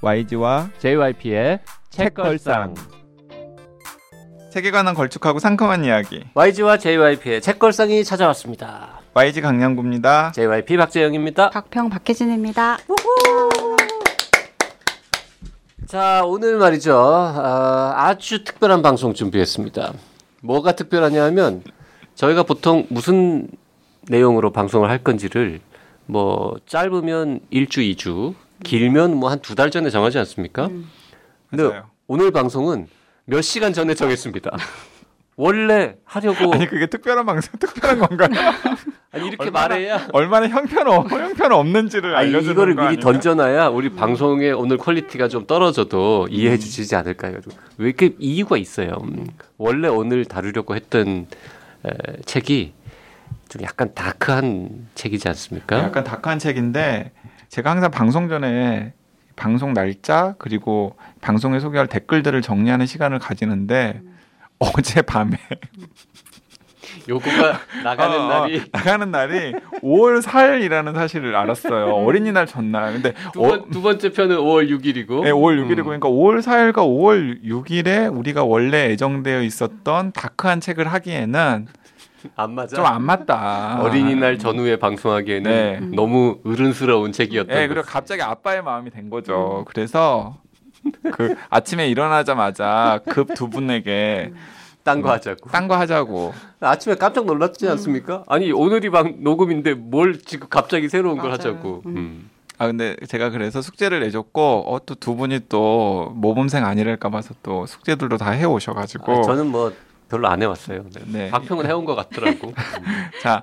YG와 JYP의 책걸상. 책에 관한 걸쭉하고 상큼한 이야기. YG와 JYP의 책걸상이 찾아왔습니다. YG 강량구입니다. JYP 박재영입니다. 박평 박혜진입니다. 자, 오늘 말이죠. 아, 아주 특별한 방송 준비했습니다. 뭐가 특별하냐면 저희가 보통 무슨 내용으로 방송을 할 건지를 뭐 짧으면 일주, 이주, 길면 뭐 한 두 달 전에 정하지 않습니까? 근데 맞아요. 오늘 방송은 몇 시간 전에 정했습니다. 원래 하려고 아니 그게 특별한 방송 특별한 건가요? 아니 이렇게 얼마나- 말해야 얼마나 형편없 형편 없는지를 아니, 알려주는 이거를 거 미리 아닌가? 던져놔야 우리 방송의 오늘 퀄리티가 좀 떨어져도 이해해 주시지 않을까 해가지고 왜 이렇게 이유가 있어요. 음, 원래 오늘 다루려고 했던 에, 책이 좀 약간 다크한 책이지 않습니까? 약간 다크한 책인데 제가 항상 방송 전에 방송 날짜 그리고 방송에 소개할 댓글들을 정리하는 시간을 가지는데 어제 밤에 요거가 나가는 어, 어, 날이. 나가는 날이 5월 4일이라는 사실을 알았어요. 어린이날 전날. 근데 두, 번, 두 번째 편은 5월 6일이고. 네, 5월 6일이고. 그러니까 5월 4일과 5월 6일에 우리가 원래 예정되어 있었던 다크한 책을 하기에는 안 맞아. 좀 안 맞다. 어린이날 전후에 방송하기에는 네. 너무 어른스러운 책이었던 네, 그리고. 갑자기 아빠의 마음이 된 거죠. 그래서 그 아침에 일어나자마자 급 두 분에게 딴거 하자고. 딴 거 하자고. 아침에 깜짝 놀랐지 않습니까? 아니 오늘이 방 녹음인데 뭘 지금 갑자기 새로운 걸 맞아요. 하자고. 음. 음. 아 근데 제가 그래서 숙제를 내줬고 어 또 두 분이 또 모범생 아니랄까 봐서 또 숙제들도 다 해오셔가지고 아, 저는 뭐 별로 안 해왔어요. 네. 네. 박평은 해온 것 같더라고. 자,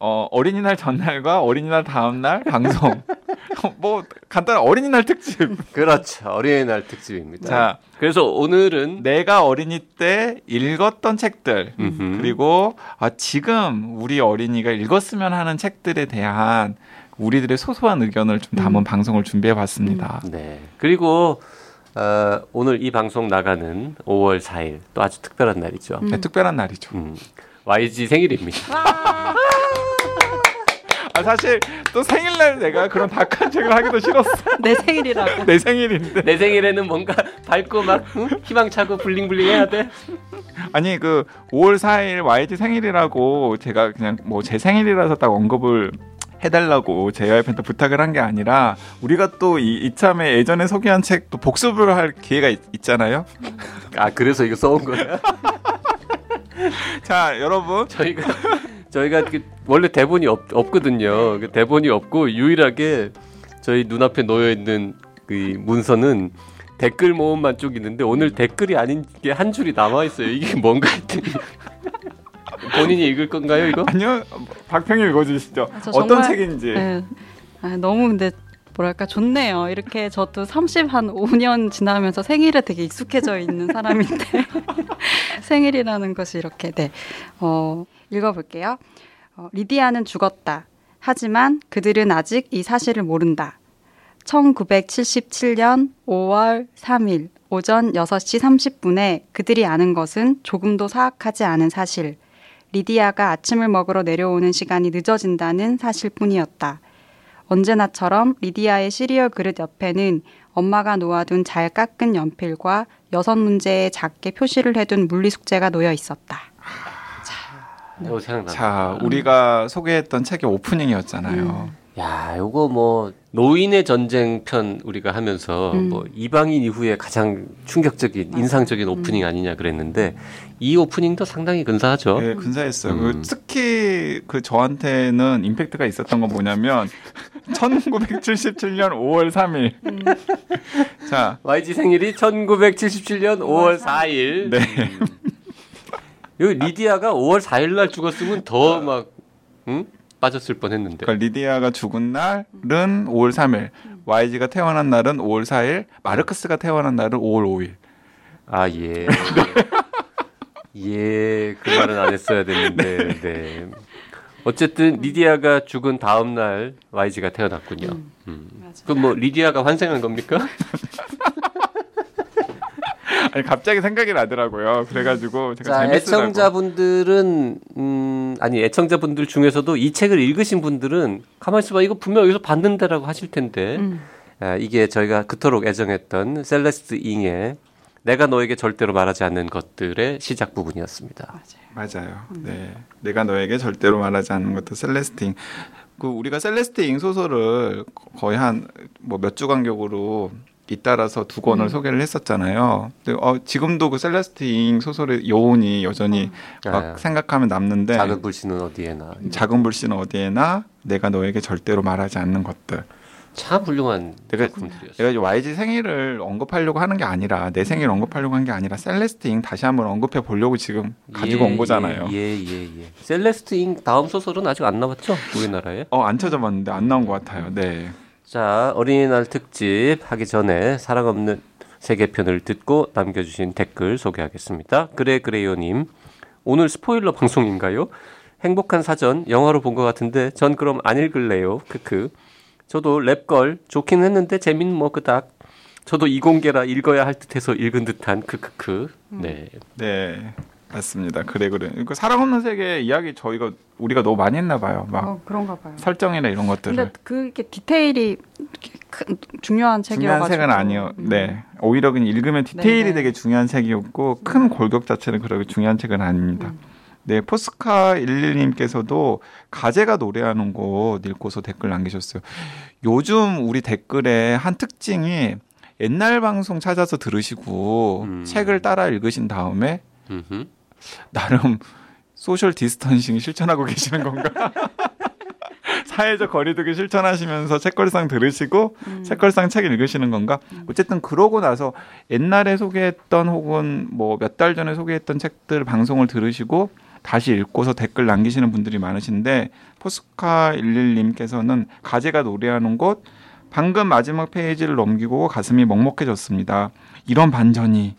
어, 어린이날 전날과 어린이날 다음날 방송. 뭐 간단한 어린이날 특집. 그렇죠. 어린이날 특집입니다. 자, 그래서 오늘은 내가 어린이 때 읽었던 책들. 음흠. 그리고 아, 지금 우리 어린이가 읽었으면 하는 책들에 대한 우리들의 소소한 의견을 좀 담은 방송을 준비해 봤습니다. 네. 그리고 어, 오늘 이 방송 나가는 5월 4일 또 아주 특별한 날이죠. 네, 특별한 날이죠. 음. YG 생일입니다. 아, 사실 또 생일날 내가 그런 다크한 책을 하기도 싫었어. 내 생일이라고. 내 생일인데. 내 생일에는 뭔가 밝고 막 응? 희망차고 블링블링 해야 돼. 아니 그 5월 4일 YG 생일이라고 제가 그냥 뭐 제 생일이라서 딱 언급을 해달라고 JYP한테 부탁을 한 게 아니라 우리가 또 이, 이참에 예전에 소개한 책 또 복습을 할 기회가 있, 있잖아요. 아 그래서 이거 써온 거야? 자 여러분 저희가 저희가 그 원래 대본이 없, 없거든요. 그 대본이 없고 유일하게 저희 눈앞에 놓여 있는 그 문서는 댓글 모음만 쭉 있는데 오늘 댓글이 아닌 게 한 줄이 남아 있어요. 이게 뭔가 했더니 본인이 읽을 건가요, 이거? 아니요 박평이 읽어주시죠. 아, 저 어떤 정말- 책인지. 네. 아, 너무 근데 뭐랄까 좋네요. 이렇게 저도 30 한 5년 지나면서 생일에 되게 익숙해져 있는 사람인데 생일이라는 것이 이렇게 네. 어, 읽어볼게요. 어, 리디아는 죽었다. 하지만 그들은 아직 이 사실을 모른다. 1977년 5월 3일 오전 6시 30분에 그들이 아는 것은 조금도 사악하지 않은 사실. 리디아가 아침을 먹으러 내려오는 시간이 늦어진다는 사실뿐이었다. 언제나처럼 리디아의 시리얼 그릇 옆에는 엄마가 놓아둔 잘 깎은 연필과 여섯 문제에 작게 표시를 해둔 물리 숙제가 놓여 있었다. 어, 생각나. 자 우리가 소개했던 책의 오프닝이었잖아요. 야, 요거 뭐 노인의 전쟁 편 우리가 하면서 음. 뭐 이방인 이후에 가장 충격적인 인상적인 오프닝 아니냐 그랬는데 이 오프닝도 상당히 근사하죠. 네, 근사했어요. 음. 그 특히 그 저한테는 임팩트가 있었던 건 뭐냐면 1977년 5월 3일. 자, YG 생일이 1977년 5월 4일. 네. 여기 리디아가 5월 4일 날 죽었으면 더막 응? 빠졌을 뻔했는데. 그러니까 리디아가 죽은 날은 5월 3일, YG가 태어난 날은 5월 4일, 마르크스가 태어난 날은 5월 5일. 아 예. 예, 그 말은 안 했어야 됐는데. 네. 어쨌든 리디아가 죽은 다음 날 YG가 태어났군요. 음. 그럼 뭐 리디아가 환생한 겁니까? 아니 갑자기 생각이 나더라고요. 그래가지고 제가 자, 재밌으라고. 애청자분들은 음 아니 애청자분들 중에서도 이 책을 읽으신 분들은 가만 있어봐 이거 분명 여기서 봤는데라고 하실 텐데 음. 아, 이게 저희가 그토록 애정했던 셀레스트 잉의 내가 너에게 절대로 말하지 않는 것들의 시작 부분이었습니다. 맞아요. 네. 내가 너에게 절대로 말하지 않는 것들 셀레스트 잉. 그 우리가 셀레스트 잉 소설을 거의 한 뭐 몇 주 간격으로 잇따라서 두 권을 음. 소개를 했었잖아요. 근데 어, 지금도 그 셀레스트 잉 소설의 여운이 여전히 막 아, 생각하면 남는데 작은 불씨는 어디에나 작은 불씨는 어디에나 내가 너에게 절대로 말하지 않는 것들. 참 훌륭한 내가- 작품들이었어요. 내가 YG 생일을 언급하려고 하는 게 아니라 내 생일 언급하려고 한 게 아니라 셀레스트 잉 다시 한번 언급해 보려고 지금 가지고 온 거잖아요. 예, 예, 예. 셀레스트 잉 다음 소설은 아직 안 나왔죠? 우리나라에. 어 안 찾아봤는데 안 나온 것 같아요. 네. 자, 어린이날 특집 하기 전에 사랑 없는 세계편을 듣고 남겨주신 댓글 소개하겠습니다. 그래 그래요님, 오늘 스포일러 방송인가요? 행복한 사전 영화로 본 것 같은데 전 그럼 안 읽을래요. 크크. 저도 랩걸 좋긴 했는데 재미는 뭐 그닥. 저도 이공계라 읽어야 할 듯해서 읽은 듯한 크크크. 네. 네. 맞습니다. 그래 그래. 그 사랑 없는 세계 이야기 저희가 우리가 너무 많이 했나 봐요. 막 어, 그런가 봐요. 설정이나 이런 것들을. 근데 그게 디테일이 큰, 중요한 책이어가지고 중요한 책은 아니요. 음. 네. 오히려 그냥 읽으면 디테일이 네, 네. 되게 중요한 책이었고 큰 골격 자체는 그렇게 중요한 책은 아닙니다. 음. 네, 포스카 11님께서도 가제가 노래하는 곳 읽고서 댓글 남기셨어요. 요즘 우리 댓글에 한 특징이 옛날 방송 찾아서 들으시고 음. 책을 따라 읽으신 다음에 음흠. 나름 social distancing 실천하고 계시는 건가? 사회적 거리두기 실천하시면서 책걸상 들으시고 음. 책걸상 책 읽으시는 건가? 어쨌든 그러고 나서 옛날에 소개했던 혹은 뭐 몇 달 전에 소개했던 책들 방송을 들으시고 다시 읽고서 댓글 남기시는 분들이 많으신데 포스카 11님께서는 가제가 노래하는 곳 방금 마지막 페이지를 넘기고 가슴이 먹먹해졌습니다. 이런 반전이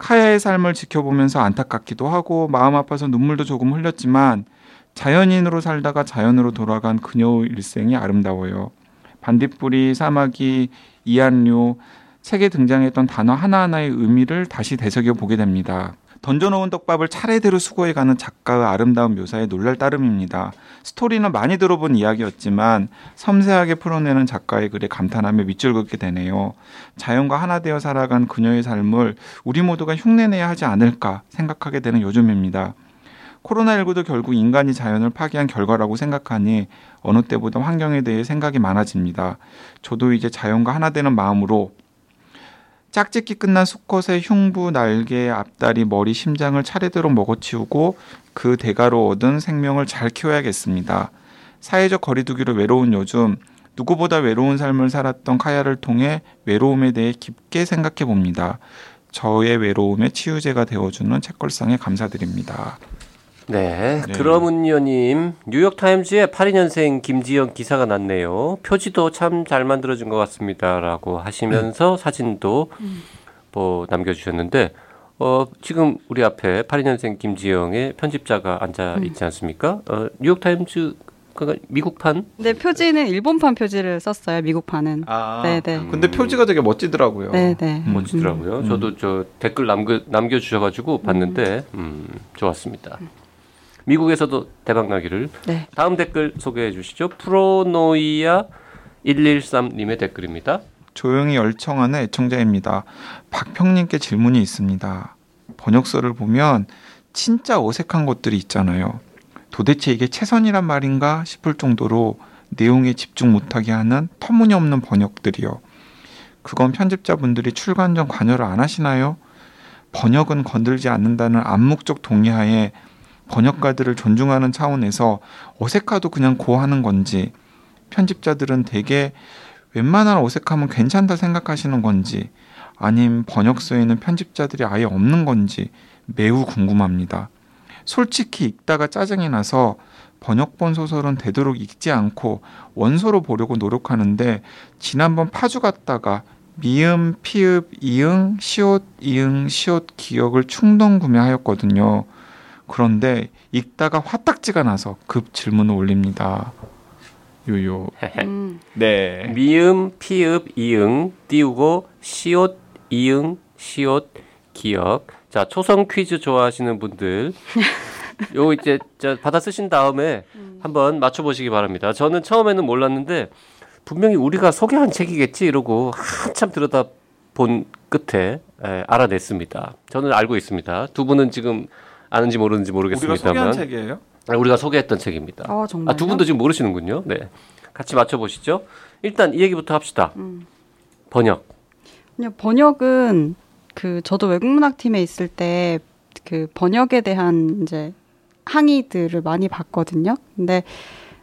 카야의 삶을 지켜보면서 안타깝기도 하고 마음 아파서 눈물도 조금 흘렸지만 자연인으로 살다가 자연으로 돌아간 그녀의 일생이 아름다워요. 반딧불이, 사마귀, 이안류, 책에 등장했던 단어 하나하나의 의미를 다시 되새겨 보게 됩니다. 던져놓은 떡밥을 차례대로 수고해가는 작가의 아름다운 묘사에 놀랄 따름입니다. 스토리는 많이 들어본 이야기였지만 섬세하게 풀어내는 작가의 글에 감탄하며 밑줄 긋게 되네요. 자연과 하나 되어 살아간 그녀의 삶을 우리 모두가 흉내내야 하지 않을까 생각하게 되는 요즘입니다. 코로나19도 결국 인간이 자연을 파괴한 결과라고 생각하니 어느 때보다 환경에 대해 생각이 많아집니다. 저도 이제 자연과 하나 되는 마음으로 짝짓기 끝난 수컷의 흉부, 날개, 앞다리, 머리, 심장을 차례대로 먹어치우고 그 대가로 얻은 생명을 잘 키워야겠습니다. 사회적 거리두기로 외로운 요즘 누구보다 외로운 삶을 살았던 카야를 통해 외로움에 대해 깊게 생각해 봅니다. 저의 외로움의 치유제가 되어주는 책걸상에 감사드립니다. 네, 네. 그러문요님 뉴욕 타임즈에 82년생 김지영 기사가 났네요. 표지도 참 잘 만들어진 것 같습니다라고 하시면서 사진도 뭐 남겨주셨는데 어 지금 우리 앞에 82년생 김지영의 편집자가 앉아 있지 않습니까? 어 뉴욕 타임즈 그 미국판 근데 표지는 일본판 표지를 썼어요. 미국판은. 아, 네, 네. 근데 표지가 되게 멋지더라고요. 네, 네. 음. 멋지더라고요. 음. 저도 저 댓글 남겨 남겨 주셔가지고 봤는데 음, 좋았습니다. 미국에서도 대박 나기를 네. 다음 댓글 소개해 주시죠. 프로노이아 113님의 댓글입니다. 조용히 열청하는 애청자입니다. 박평님께 질문이 있습니다. 번역서를 보면 진짜 어색한 것들이 있잖아요. 도대체 이게 최선이란 말인가 싶을 정도로 내용에 집중 못하게 하는 터무니없는 번역들이요. 그건 편집자분들이 출간 전 관여를 안 하시나요? 번역은 건들지 않는다는 암묵적 동의하에 번역가들을 존중하는 차원에서 어색하도 그냥 고하는 건지 편집자들은 대개 웬만한 어색함은 괜찮다 생각하시는 건지 아님 번역서에는 편집자들이 아예 없는 건지 매우 궁금합니다. 솔직히 읽다가 짜증이 나서 번역본 소설은 되도록 읽지 않고 원소로 보려고 노력하는데 지난번 파주 갔다가 미음, 피읍, 이응, 시옷, 이응, 시옷 기억을 충동 구매하였거든요. 그런데 읽다가 화딱지가 나서 급 질문을 올립니다. 요요. 음. 네. 미음, 피읍, 이응 띄우고 시옷, 이응, 시옷, 기억. 자 초성 퀴즈 좋아하시는 분들 요 이제 저 받아 쓰신 다음에 한번 맞춰보시기 바랍니다. 저는 처음에는 몰랐는데 분명히 우리가 소개한 책이겠지 이러고 한참 들여다 본 끝에 에, 알아냈습니다. 저는 알고 있습니다. 두 분은 지금 아는지 모르는지 우리가 소개한 모르겠습니다만 책이에요? 아, 우리가 소개했던 책입니다. 어, 정말. 아, 두 분도 지금 모르시는군요. 네. 같이 맞춰 보시죠. 일단 이 얘기부터 합시다. 음. 번역. 그냥 번역은 그 저도 외국 문학 팀에 있을 때 그 번역에 대한 이제 항의들을 많이 봤거든요. 근데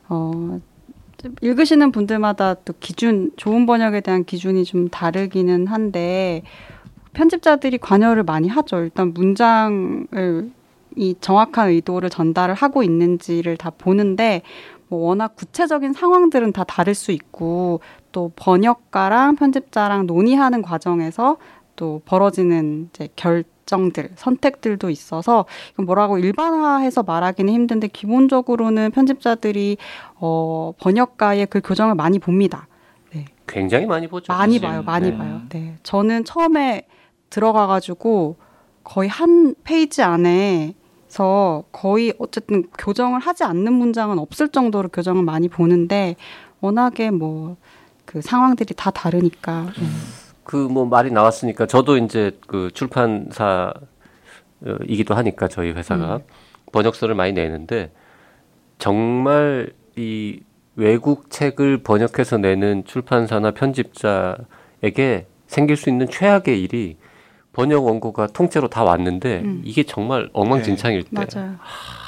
어 읽으시는 분들마다 또 기준 좋은 번역에 대한 기준이 좀 다르기는 한데 편집자들이 관여를 많이 하죠. 일단 문장을 이 정확한 의도를 전달을 하고 있는지를 다 보는데 뭐 워낙 구체적인 상황들은 다 다를 수 있고 또 번역가랑 편집자랑 논의하는 과정에서 또 벌어지는 이제 결정들, 선택들도 있어서 뭐라고 일반화해서 말하기는 힘든데 기본적으로는 편집자들이 어 번역가의 그 교정을 많이 봅니다. 굉장히 많이 보죠. 많이 사실. 봐요, 많이 네. 봐요. 네, 저는 처음에 들어가 가지고 거의 한 페이지 안에 서 거의 어쨌든 교정을 하지 않는 문장은 없을 정도로 교정을 많이 보는데 워낙에 뭐 그 상황들이 다 다르니까 네. 그뭐 말이 나왔으니까 저도 이제 그 출판사 어, 이기도 하니까 저희 회사가 음. 번역서를 많이 내는데 정말 이 외국 책을 번역해서 내는 출판사나 편집자에게 생길 수 있는 최악의 일이 번역 원고가 통째로 다 왔는데 음. 이게 정말 엉망진창일 때 맞아요.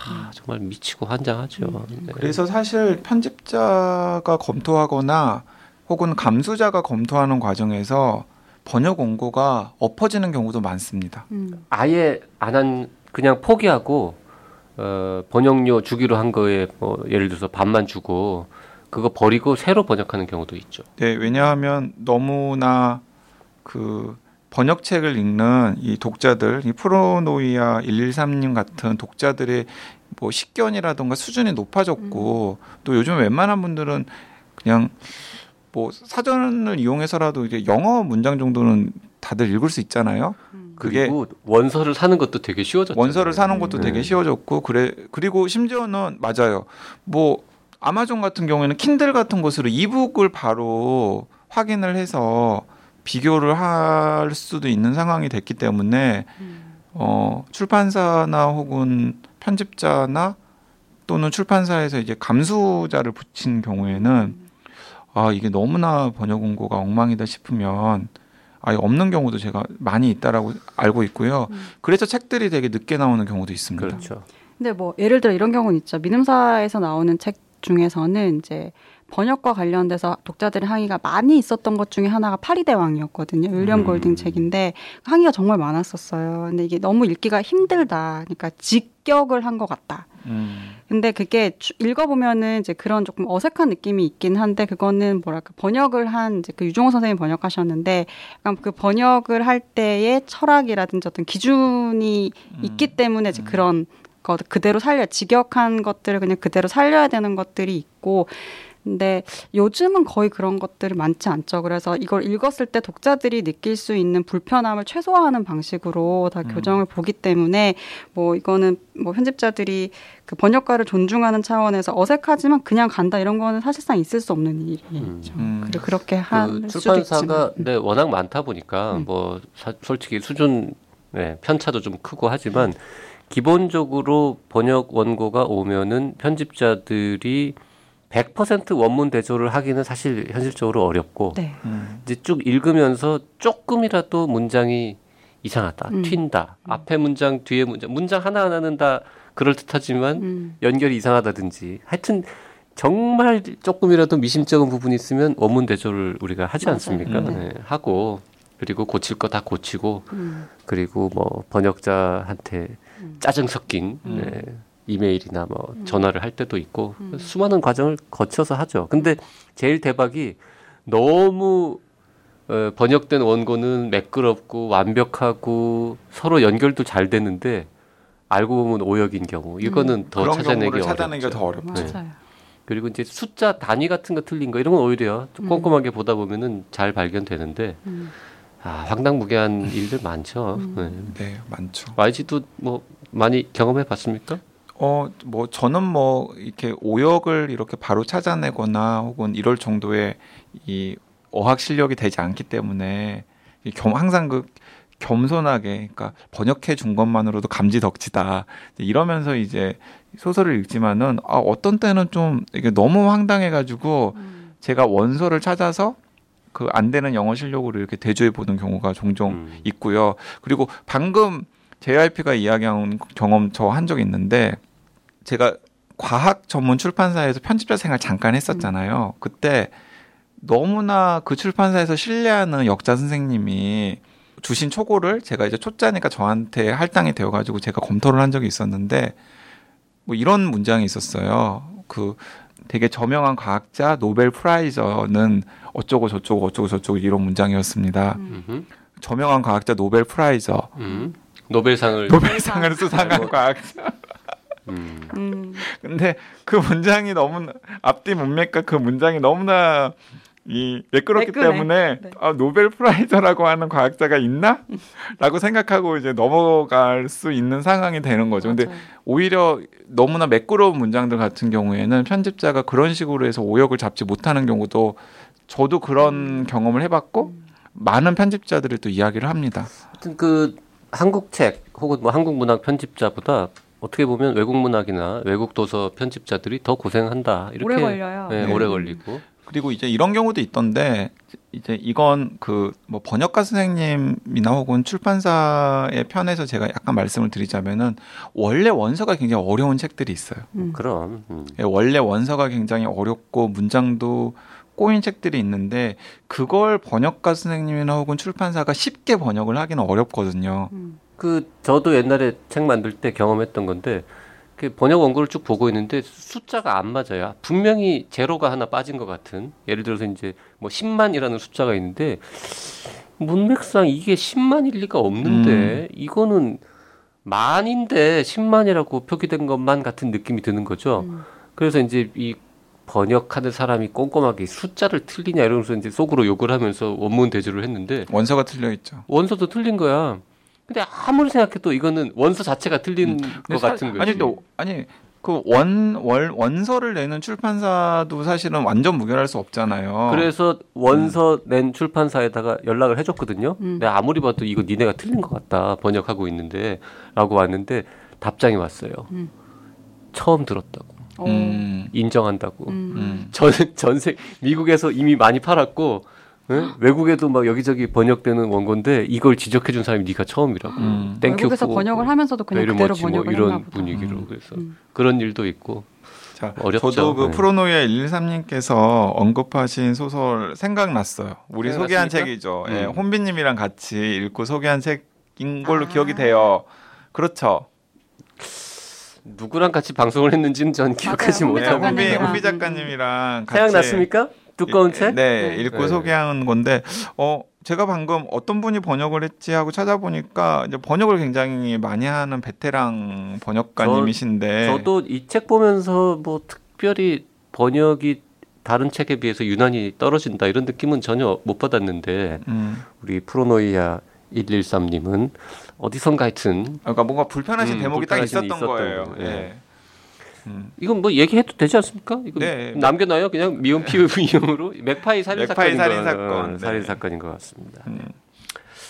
아, 정말 미치고 환장하죠. 음. 네. 그래서 사실 편집자가 검토하거나 혹은 감수자가 검토하는 과정에서 번역 원고가 엎어지는 경우도 많습니다. 음. 아예 안 한 그냥 포기하고 어, 번역료 주기로 한 거에 뭐 예를 들어서 반만 주고 그거 버리고 새로 번역하는 경우도 있죠. 네, 왜냐하면 너무나 그 번역책을 읽는 이 독자들, 이 프로노이아 113님 같은 독자들의 뭐 식견이라던가 수준이 높아졌고 또 요즘 웬만한 분들은 그냥 뭐 사전을 이용해서라도 이제 영어 문장 정도는 다들 읽을 수 있잖아요. 그게 그리고 원서를 사는 것도 되게 쉬워졌죠. 원서를 사는 것도 되게 네. 쉬워졌고 그래 그리고 심지어는 맞아요. 뭐 아마존 같은 경우에는 킨들 같은 것으로 이북을 바로 확인을 해서 비교를 할 수도 있는 상황이 됐기 때문에 어 출판사나 혹은 편집자나 또는 출판사에서 이제 감수자를 붙인 경우에는 아 이게 너무나 번역 원고가 엉망이다 싶으면 아예 없는 경우도 제가 많이 있다라고 알고 있고요. 그래서 책들이 되게 늦게 나오는 경우도 있습니다. 그렇죠. 근데 뭐 예를 들어 이런 경우는 있죠. 믿음사에서 나오는 책 중에서는 이제 번역과 관련돼서 독자들의 항의가 많이 있었던 것 중에 하나가 파리대왕이었거든요. 윌리엄 음. 골딩 책인데 항의가 정말 많았었어요. 근데 이게 너무 읽기가 힘들다. 그러니까 직격을 한 것 같다. 음. 근데 그게 주- 읽어보면은 이제 그런 조금 어색한 느낌이 있긴 한데 그거는 뭐랄까 번역을 한 이제 그 유종호 선생님 번역하셨는데 약간 그 번역을 할 때의 철학이라든지 어떤 기준이 있기 때문에 이제 그런 것 그대로 살려 직역한 것들을 그냥 그대로 살려야 되는 것들이 있고 근데 요즘은 거의 그런 것들이 많지 않죠. 그래서 이걸 읽었을 때 독자들이 느낄 수 있는 불편함을 최소화하는 방식으로 다 교정을 보기 때문에 뭐 이거는 뭐 편집자들이 그 번역가를 존중하는 차원에서 어색하지만 그냥 간다 이런 거는 사실상 있을 수 없는 일이죠. 음. 그리고 그렇게 할그 수도 출판사가 있지만. 네, 워낙 많다 보니까 음. 뭐 사- 솔직히 수준 네, 편차도 좀 크고 하지만 기본적으로 번역 원고가 오면은 편집자들이 100% 원문 대조를 하기는 사실 현실적으로 어렵고 네. 음. 이제 쭉 읽으면서 조금이라도 문장이 이상하다, 음. 튄다. 앞에 문장, 뒤에 문장, 문장 하나 하나는 다 그럴 듯하지만 음. 연결이 이상하다든지 하여튼 정말 조금이라도 미심쩍은 부분이 있으면 원문 대조를 우리가 하지 맞아요. 않습니까? 음. 네, 하고 그리고 고칠 거 다 고치고 음. 그리고 뭐 번역자한테 짜증 섞인 음. 네, 이메일이나 뭐 전화를 할 때도 있고 음. 수많은 과정을 거쳐서 하죠. 근데 제일 대박이 너무 어, 번역된 원고는 매끄럽고 완벽하고 서로 연결도 잘 되는데 알고 보면 오역인 경우 이거는 더 그런 찾아내기. 찾아내기가 더 어렵죠. 맞아요. 그리고 이제 숫자 단위 같은 거 틀린 거 이런 건 오히려 좀 음. 꼼꼼하게 보다 보면은 잘 발견되는데 음. 아 황당무계한 일들 많죠. 음. 네. 네, 많죠. YG도 뭐 많이 경험해 봤습니까? 어, 뭐 저는 뭐 이렇게 오역을 이렇게 바로 찾아내거나 혹은 이럴 정도의 이 어학 실력이 되지 않기 때문에 이 겸, 항상 그 겸손하게 그러니까 번역해 준 것만으로도 감지덕지다 이러면서 이제 소설을 읽지만은 아, 어떤 때는 좀 이게 너무 황당해 가지고 음. 제가 원서를 찾아서 그 안 되는 영어 실력으로 이렇게 대조해 보는 경우가 종종 음. 있고요. 그리고 방금 JYP가 이야기한 경험 저 한 적 있는데 제가 과학 전문 출판사에서 편집자 생활 잠깐 했었잖아요. 그때 너무나 그 출판사에서 신뢰하는 역자 선생님이 주신 초고를 제가 이제 초짜니까 저한테 할당이 되어가지고 제가 검토를 한 적이 있었는데 뭐 이런 문장이 있었어요. 그 되게 저명한 과학자 Nobel prizer는 어쩌고 저쩌고 어쩌고 저쩌고 이런 문장이었습니다. 음흠. 저명한 과학자 Nobel prizer 음. 노벨상을 노벨상을 수상한 아이고. 과학자. 음. 음. 근데 그 문장이 너무 앞뒤 문맥과 그 문장이 너무나 이 매끄럽기 매끄네. 때문에 네. 아, 노벨 프라이저라고 하는 과학자가 있나? 라고 생각하고 이제 넘어갈 수 있는 상황이 되는 거죠. 근데 맞아요. 오히려 너무나 매끄러운 문장들 같은 경우에는 편집자가 그런 식으로 해서 오역을 잡지 못하는 경우도 저도 그런 경험을 해봤고 많은 편집자들이 또 이야기를 합니다. 하여튼 그 한국 책 혹은 뭐 한국 문학 편집자보다 어떻게 보면 외국 문학이나 외국 도서 편집자들이 더 고생한다. 이렇게 오래 걸려요. 네, 네. 오래 걸리고. 그리고 이제 이런 경우도 있던데 이제 이건 그 뭐 번역가 선생님이나 혹은 출판사의 편에서 제가 약간 말씀을 드리자면은 원래 원서가 굉장히 어려운 책들이 있어요. 음. 그럼 음. 예, 원래 원서가 굉장히 어렵고 문장도 꼬인 책들이 있는데 그걸 번역가 선생님이나 혹은 출판사가 쉽게 번역을 하기는 어렵거든요. 음. 그 저도 옛날에 책 만들 때 경험했던 건데 그 번역 원고를 쭉 보고 있는데 숫자가 안 맞아요. 분명히 제로가 하나 빠진 것 같은. 예를 들어서 이제 뭐 10만이라는 숫자가 있는데 문맥상 이게 10만일 리가 없는데 이거는 만인데 10만이라고 표기된 것만 같은 느낌이 드는 거죠. 음. 그래서 이제 이 번역하는 사람이 꼼꼼하게 숫자를 틀리냐 이러면서 이제 속으로 욕을 하면서 원문 대조를 했는데 원서가 틀려 있죠. 원서도 틀린 거야. 근데 아무리 생각해도 이거는 원서 자체가 틀린 것 근데 사- 같은 거지. 아니 또 아니 그원원 원서를 내는 출판사도 사실은 완전 무결할 수 없잖아요. 그래서 원서 낸 출판사에다가 연락을 해줬거든요. 음. 내가 아무리 봐도 이거 니네가 틀린 것 같다 번역하고 있는데라고 왔는데 답장이 왔어요. 음. 처음 들었다고 어. 음, 인정한다고. 음. 음. 전 전세 미국에서 이미 많이 팔았고 응? 외국에도 막 여기저기 번역되는 원고인데 이걸 지적해 준 사람이 네가 처음이라고. 음. Thank you 외국에서 푸, 번역을 하면서 그냥 베리 그대로 뭐 번역을 이런 했나 보다. 분위기로 음. 그래서 음. 그런 일도 있고 자, 어렵죠. 저도 그 네. 프로노이의 113님께서 언급하신 소설 생각났어요. 우리 소개한? 책이죠. 예, 음. 혼비님이랑 같이 읽고 소개한 책인 걸로 아. 기억이 돼요. 그렇죠. 누구랑 같이 방송을 했는지는 전 기억하지 네, 못하고 혼비, 작가님이랑. 혼비 작가님이랑 같이 생각났습니까? 두꺼운 예, 책? 네, 네. 읽고 네. 소개한 건데 어 제가 방금 어떤 분이 번역을 했지 하고 찾아보니까 이제 번역을 굉장히 많이 하는 베테랑 번역가님이신데 저 도 이 책 보면서 뭐 특별히 번역이 다른 책에 비해서 유난히 떨어진다 이런 느낌은 전혀 못 받았는데 음, 우리 프로노이아 113님은 어디선가 하여튼 그러니까 뭔가 불편하신 음, 대목이 딱 불편하신 있었던 있었던 거예요. 거, 예. 예. 음. 이건 뭐 얘기해도 되지 않습니까? 이거 네. 남겨놔요 그냥 미움 피우 이용으로 맥파이 살인 맥파이 사건인 살인 거- 사건, 어, 살인 네. 사건인 것 같습니다. 음.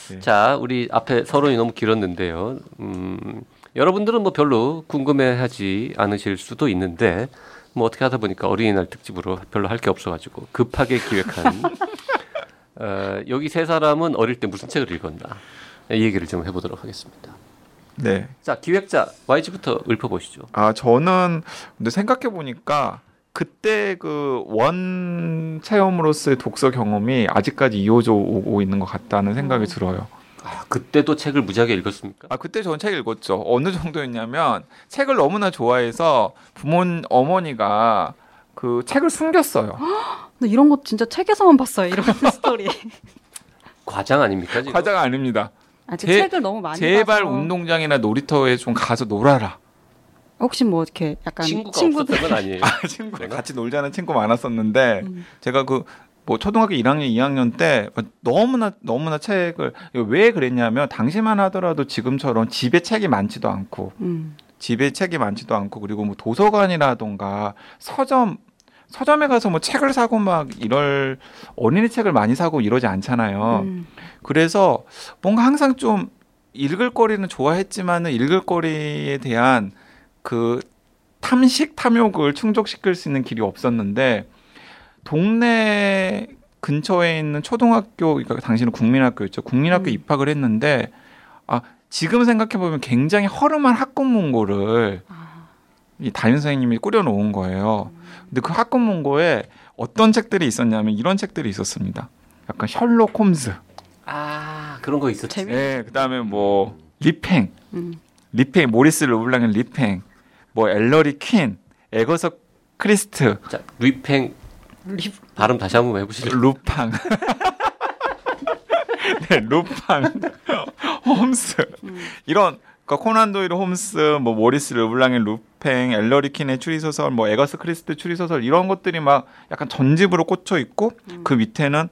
네. 자, 우리 앞에 서론이 너무 길었는데요. 음, 여러분들은 뭐 별로 궁금해하지 않으실 수도 있는데 뭐 어떻게 하다 보니까 어린이날 특집으로 별로 할 게 없어가지고 급하게 기획한 어, 여기 세 사람은 어릴 때 무슨 책을 읽었나 이 얘기를 좀 해보도록 하겠습니다. 네. 자, 기획자 YG부터 읊어보시죠. 아 저는 근데 생각해 보니까 그때 그 원 체험으로서의 독서 경험이 아직까지 이어져 오고 있는 것 같다는 생각이 음. 들어요. 아, 그때도 책을 무지하게 읽었습니까? 아 그때 저는 책 읽었죠. 어느 정도였냐면 책을 너무나 좋아해서 부모 어머니가 그 책을 숨겼어요. 근데 이런 거 진짜 책에서만 봤어요. 이런 스토리. 과장 아닙니까? 지금? 과자가 아닙니다. 아, 제, 제- 책을 너무 많이 제발 봐서 운동장이나 놀이터에 좀 가서 놀아라. 혹시 뭐 이렇게 약간 친구가 친구들 없었던 건 아니에요. 아, 친구 내가? 같이 놀자는 친구 많았었는데 음. 제가 그 뭐 초등학교 1학년, 2학년 때 너무나 너무나 책을 왜 그랬냐면 당시만 하더라도 지금처럼 집에 책이 많지도 않고 음. 집에 책이 많지도 않고 그리고 뭐 도서관이라던가 서점 서점에 가서 뭐 책을 사고 막 이럴 어린이 책을 많이 사고 이러지 않잖아요. 음. 그래서 뭔가 항상 좀 읽을 거리는 좋아했지만은 읽을 거리에 대한 그 탐식 탐욕을 충족시킬 수 있는 길이 없었는데 동네 근처에 있는 초등학교 그러니까 당시는 국민학교였죠. 국민학교 음. 입학을 했는데 아 지금 생각해 보면 굉장히 허름한 학급 문고를 아, 이 담임 선생님이 꾸려놓은 거예요. 근데 그 학급 문고에 어떤 책들이 있었냐면 이런 책들이 있었습니다. 약간 셜록 홈즈, 아 그런 거 있었지. 재밌- 네, 그다음에 뭐 리팽, 음. 리팽 모리스 르블랑의 리팽, 뭐 엘러리 퀸, 에거서 크리스트, 자 리팽 리- 발음 다시 한번 해보실래요? 루팡, 네, 루팡, 홈스 이런 그러니까 코난 도일 홈스, 뭐 모리스 르블랑의 루팽, 엘러리 퀸의 추리 소설, 뭐 에거스 크리스트 추리 소설 이런 것들이 막 약간 전집으로 꽂혀 있고 그 밑에는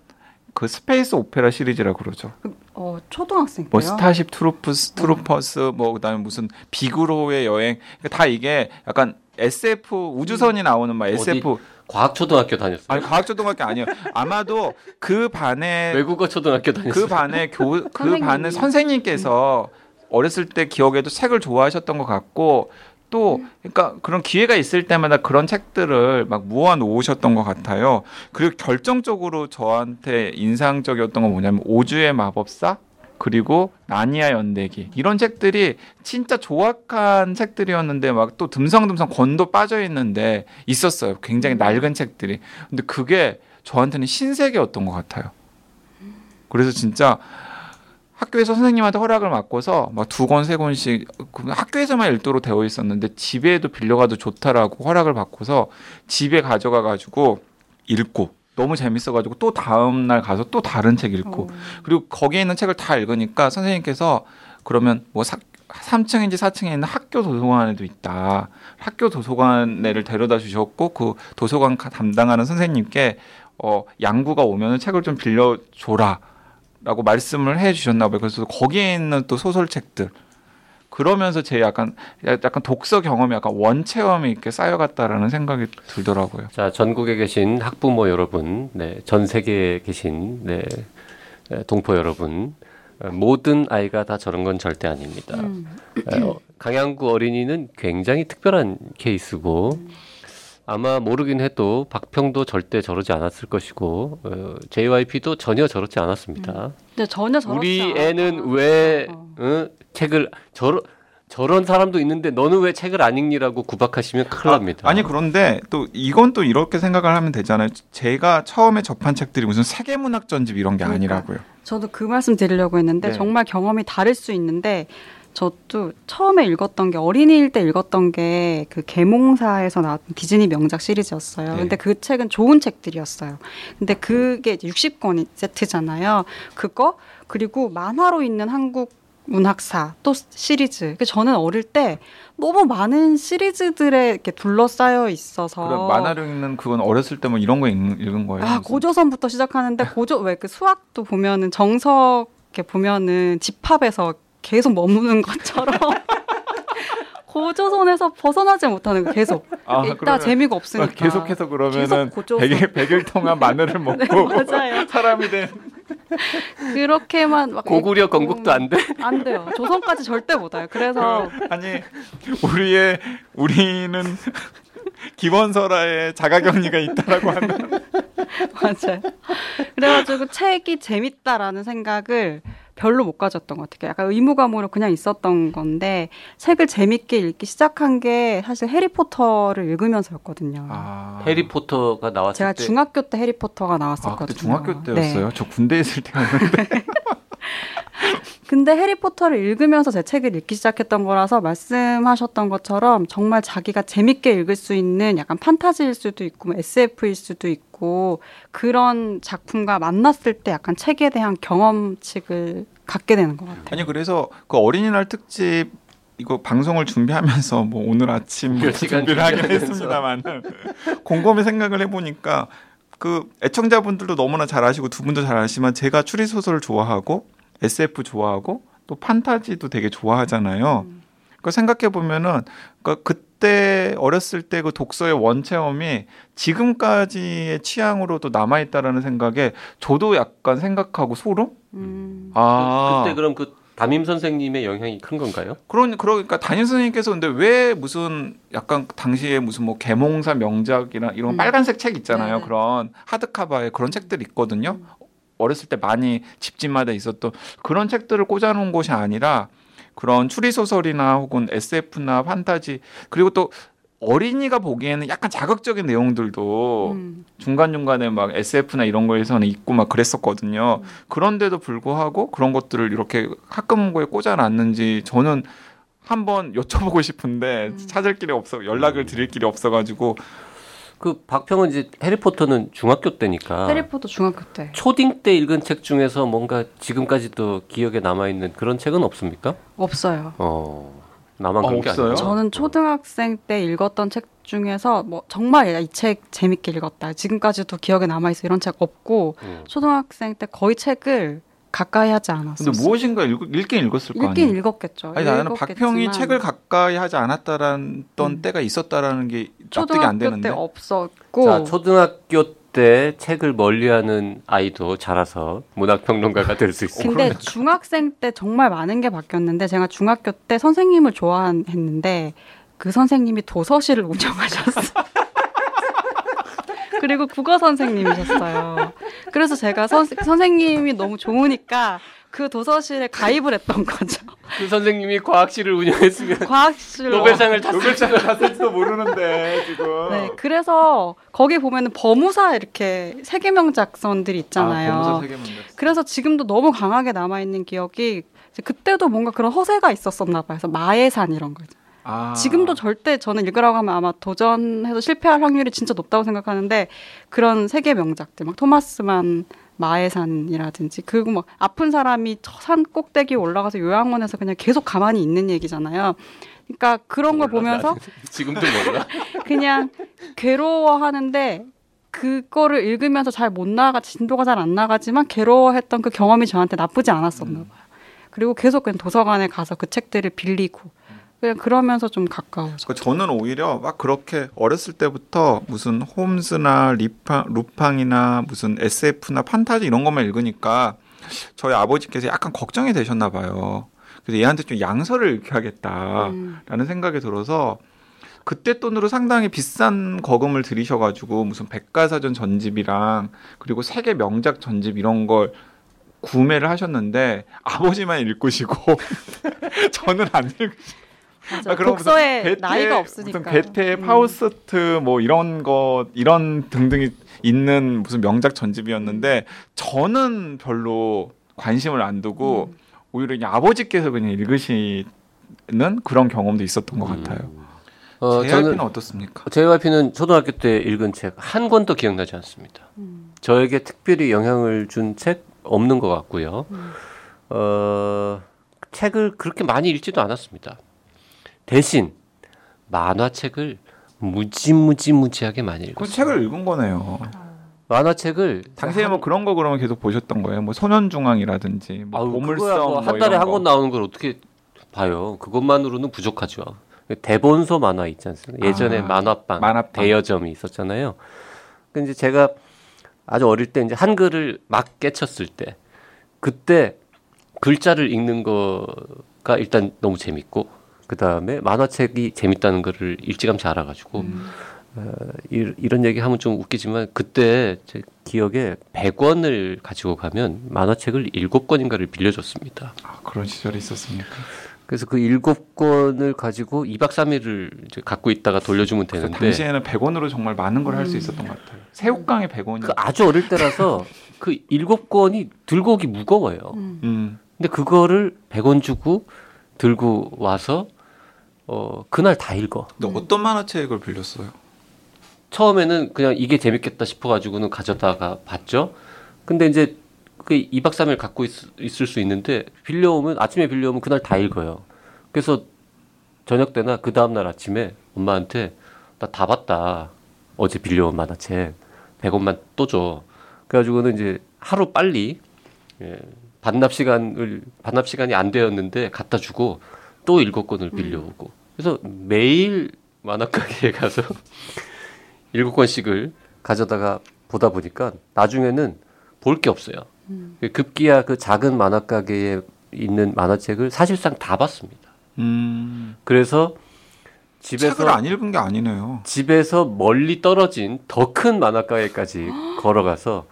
그 space opera 시리즈라고 그러죠. 그, 어, 초등학생 때요. 뭐 Starship Troops, Troopers, 뭐 그다음에 무슨 비글호의 여행 그러니까 다 이게 약간 SF 우주선이 나오는 막 SF 과학 초등학교 다녔어요. 아니 과학 초등학교 아니에요. 아마도 그 반에 외국어 초등학교 다녔어요. 그 반에 교그 선생님이. 반에 선생님께서 어렸을 때 기억에도 책을 좋아하셨던 것 같고 또 그러니까 그런 기회가 있을 때마다 그런 책들을 막 모아 놓으셨던 것 같아요. 그리고 결정적으로 저한테 인상적이었던 건 뭐냐면 오주의 마법사 그리고 나니아 연대기 이런 책들이 진짜 조악한 책들이었는데 막 또 듬성듬성 권도 빠져 있는데 있었어요. 굉장히 낡은 책들이. 근데 그게 저한테는 신세계였던 것 같아요. 그래서 진짜 학교에서 선생님한테 허락을 받고서 막 두 권 세 권씩 그 학교에서만 읽도록 되어 있었는데 집에도 빌려가도 좋다라고 허락을 받고서 집에 가져가 가지고 읽고 너무 재밌어 가지고 또 다음 날 가서 또 다른 책 읽고 어. 그리고 거기에 있는 책을 다 읽으니까 선생님께서 그러면 뭐 사, 3층인지 4층에 있는 학교 도서관에도 있다. 학교 도서관에를 데려다 주셨고 그 도서관 가- 담당하는 선생님께 어 양구가 오면은 책을 좀 빌려 줘라. 라고 말씀을 해 주셨나 봐요. 그래서 거기에 있는 또 소설책들 그러면서 제 약간 약간 독서 경험이 약간 원체험이 이렇게 쌓여갔다라는 생각이 들더라고요. 자 전국에 계신 학부모 여러분, 네, 전 세계에 계신 네, 에, 동포 여러분, 어, 모든 아이가 다 저런 건 절대 아닙니다. 음. 에, 어, 강양구 어린이는 굉장히 특별한 케이스고 아마 모르긴 해도 박평도 절대 저러지 않았을 것이고 어, JYP도 전혀 저렇지 않았습니다. 근데 전혀 저렇지 우리 않아. 애는 왜 어. 어, 책을 저런 저런 사람도 있는데 너는 왜 책을 안 읽니라고 구박하시면 큰일 납니다. 아, 니 그런데 또 이건 또 이렇게 생각을 하면 되잖아요. 제가 처음에 접한 책들이 무슨 세계문학 전집 이런 게 그러니까. 아니라고요. 저도 그 말씀 드리려고 했는데 네. 정말 경험이 다를 수 있는데 저도 처음에 읽었던 게 어린이일 때 읽었던 게그 계몽사에서 나왔던 디즈니 명작 시리즈였어요. 네. 근데 그 책은 좋은 책들이었어요. 근데 그게 이제 60권이 세트잖아요. 그거 그리고 만화로 있는 한국 문학사 또 시리즈. 그러니까 저는 어릴 때 너무 많은 시리즈들에 이렇게 둘러싸여 있어서 그런 만화를 읽는 그건 어렸을 때 뭐 이런 거 읽, 읽은 거예요. 아. 고조선부터 시작하는데 고조 왜 그 수학도 보면은 정석 이렇게 보면은 집합에서 계속 머무는 것처럼 고조선에서 벗어나지 못하는 거 계속. 아, 그러면 재미가 없으니까. 계속해서 그러면은 계속. 100일, 100일 동안 마늘을 먹고 네. 사람이 된. 그렇게만 막 고구려 읽고 건국도 안 돼. 안 돼요. 조선까지 절대 못 와요. 그래서 그, 아니 우리의 우리는 기원설화에 자가격리가 있다라고 하는 맞아요. 그래가지고 책이 재밌다라는 생각을 별로 못 가졌던 것 같아요. 약간 의무 과목으로 그냥 있었던 건데 책을 재밌게 읽기 시작한 게 사실 해리포터를 읽으면서였거든요. 아, 해리포터가 나왔을 제가 때 중학교 때 해리포터가 아 나왔었거든요. 그때 중학교 네. 때였어요. 저 군대 있을 때였는데 근데 해리포터를 읽으면서 제 책을 읽기 시작했던 거라서 말씀하셨던 것처럼 정말 자기가 재밌게 읽을 수 있는 약간 판타지일 수도 있고 뭐 SF일 수도 있고 그런 작품과 만났을 때 약간 책에 대한 경험칙을 갖게 되는 것 같아요. 아니 그래서 그 어린이날 특집 이거 방송을 준비하면서 뭐 오늘 아침 몇 시간 준비를 하긴. 했습니다만 곰곰이 생각을 해보니까 그 애청자분들도 너무나 잘 아시고 두 분도 잘 아시지만 제가 추리 소설을 좋아하고 SF 좋아하고 또 판타지도 되게 좋아하잖아요. 음. 그 생각해 보면은 그 그때 어렸을 때 그 독서의 원체험이 지금까지의 취향으로도 남아 있다라는 생각에 저도 약간 생각하고 소름? 음. 아. 그, 때 그럼 그 담임 선생님의 영향이 큰 건가요? 그런 그러니까 담임 선생님께서 근데 왜 무슨 약간 당시에 무슨 뭐 개몽사 명작이나 이런 음. 빨간색 책 있잖아요. 네. 그런 하드카바에 그런 책들 있거든요. 어렸을 때 많이 집집마다 있었던 그런 책들을 꽂아놓은 곳이 아니라 그런 추리 소설이나 혹은 SF나 판타지 그리고 또 어린이가 보기에는 약간 자극적인 내용들도 음. 중간 중간에 막 SF나 이런 거에서는 있고 막 그랬었거든요. 그런데도 불구하고 그런 것들을 이렇게 학급문고에 꽂아놨는지 저는 한번 여쭤보고 싶은데 음. 찾을 길이 없어 연락을 드릴 길이 없어가지고 그 박평은 이제 해리포터는 중학교 때니까 해리포터 중학교 때. 초딩 때 읽은 책 중에서 뭔가 지금까지도 기억에 남아 있는 그런 책은 없습니까? 없어요. 어 나만 아, 그런 게 없어요? 아니라 저는 초등학생 때 읽었던 책 중에서 뭐 정말 이 책 재밌게 읽었다. 지금까지도 기억에 남아 있어 이런 책 없고 음. 초등학생 때 거의 책을 가까이 하지 않았어요. 근데 무엇인가 읽, 읽긴 읽었을 거 읽긴 아니에요. 읽었겠죠. 아니 나는 읽었겠지만 박평이 책을 가까이 하지 않았다라는 음. 때가 있었다라는 게 납득이 안 초등학교 되는데. 때 없었고 자 초등학교 때 책을 멀리하는 아이도 자라서 문학 평론가가 될 수 있습니다. 근데 중학생 때 정말 많은 게 바뀌었는데 제가 중학교 때 선생님을 좋아했는데 그 선생님이 도서실을 운영하셨어요. 그리고 국어 선생님이셨어요. 그래서 제가 선, 선생님이 너무 좋으니까 그 도서실에 가입을 했던 거죠. 그 선생님이 과학실을 운영했으면 과학실 노벨상을 탔을 노벨상을 탔을지도 모르는데 지금. 네, 그래서 거기 보면은 범우사 이렇게 세계 명작선들이 있잖아요. 아, 검사 세계문제. 그래서 지금도 너무 강하게 남아 있는 기억이 그때도 뭔가 그런 허세가 있었었나 봐요. 그래서 마해산 이런 거. 아. 지금도 절대 저는 읽으라고 하면 아마 도전해서 실패할 확률이 진짜 높다고 생각하는데 그런 세계 명작들 막 토마스만 마해산이라든지 그리고 막 아픈 사람이 저산 꼭대기 올라가서 요양원에서 그냥 계속 가만히 있는 얘기잖아요. 그러니까 그런 걸 보면서 지금도 몰라. 그냥 괴로워하는데 그거를 읽으면서 잘 못 나가 진도가 잘 안 나가지만 괴로워했던 그 경험이 저한테 나쁘지 않았었나 봐요. 그리고 계속 그냥 도서관에 가서 그 책들을 빌리고 그냥 그러면서 좀 가까워져. 그 저는 오히려 막 그렇게 어렸을 때부터 무슨 홈즈나 리파, 루팡이나 무슨 SF나 판타지 이런 것만 읽으니까 저희 아버지께서 약간 걱정이 되셨나 봐요. 그래서 얘한테 좀 양서를 읽혀야겠다라는 음. 생각이 들어서 그때 돈으로 상당히 비싼 거금을 들이셔가지고 무슨 백과사전 전집이랑 그리고 세계 명작 전집 이런 걸 구매를 하셨는데 아버지만 읽으시고 저는 안 읽. 맞아. 아, 그럼 독서에 게테, 나이가 없으니까. 무슨 게테, 음. 파우스트 뭐 이런 거 이런 등등이 있는 무슨 명작 전집이었는데 저는 별로 관심을 안 두고 음. 오히려 그냥 아버지께서 그냥 읽으시는 그런 경험도 있었던 것 음. 같아요. 어, JYP는 어떻습니까? JYP는 초등학교 때 읽은 책 한 권도 기억나지 않습니다. 음. 저에게 특별히 영향을 준 책 없는 것 같고요. 음. 어, 책을 그렇게 많이 읽지도 않았습니다. 대신 만화책을 무지무지무지하게 많이 그 읽었어요. 책을 읽은 거네요. 만화책을 당시에 뭐 그런 거 그러면 계속 보셨던 거예요? 뭐 소년중앙이라든지 뭐 아유, 보물섬 그거야 뭐뭐한 달에 한 거. 권 나오는 걸 어떻게 봐요? 그것만으로는 부족하죠. 대본소 만화 있지 않습니까? 예전에 아, 만화방, 만화방. 대여점이 있었잖아요. 근데 이제 제가 아주 어릴 때 이제 한글을 막 깨쳤을 때 그때 글자를 읽는 거가 일단 너무 재밌고 그 다음에 만화책이 재밌다는 거를 일찌감치 알아가지고 음. 어, 이, 이런 얘기 하면 좀 웃기지만 그때 제 기억에 100원을 가지고 가면 만화책을 7권인가를 빌려줬습니다. 아, 그런 시절이 있었습니까? 그래서 그 7권을 가지고 2박 3일을 이제 갖고 있다가 돌려주면 그 되는데 당시에는 100원으로 정말 많은 걸 할수 음. 있었던 것 같아요. 새우깡에 100원이. 그 아주 어릴 때라서 그 7권이 들고 오기 무거워요. 음. 음. 근데 그거를 100원 주고 들고 와서 어 그날 다 읽어. 근데 어떤 만화책을 빌렸어요? 처음에는 그냥 이게 재밌겠다 싶어가지고는 가져다가 봤죠. 근데 이제 그 2박 3일 갖고 있, 있을 수 있는데 빌려오면 아침에 빌려오면 그날 다 읽어요. 그래서 저녁 때나 그 다음 날 아침에 엄마한테 나 다 봤다. 어제 빌려온 만화책 100원만 또 줘. 그래가지고는 이제 하루 빨리 예, 반납 시간을 반납 시간이 안 되었는데 갖다 주고 또 일곱 권을 빌려오고 그래서 매일 만화가게에 가서 일곱 권씩을 가져다가 보다 보니까 나중에는 볼 게 없어요. 급기야 그 작은 만화가게에 있는 만화책을 사실상 다 봤습니다. 음. 그래서 집에서 책을 안 읽은 게 아니네요. 집에서 멀리 떨어진 더 큰 만화가게까지 걸어가서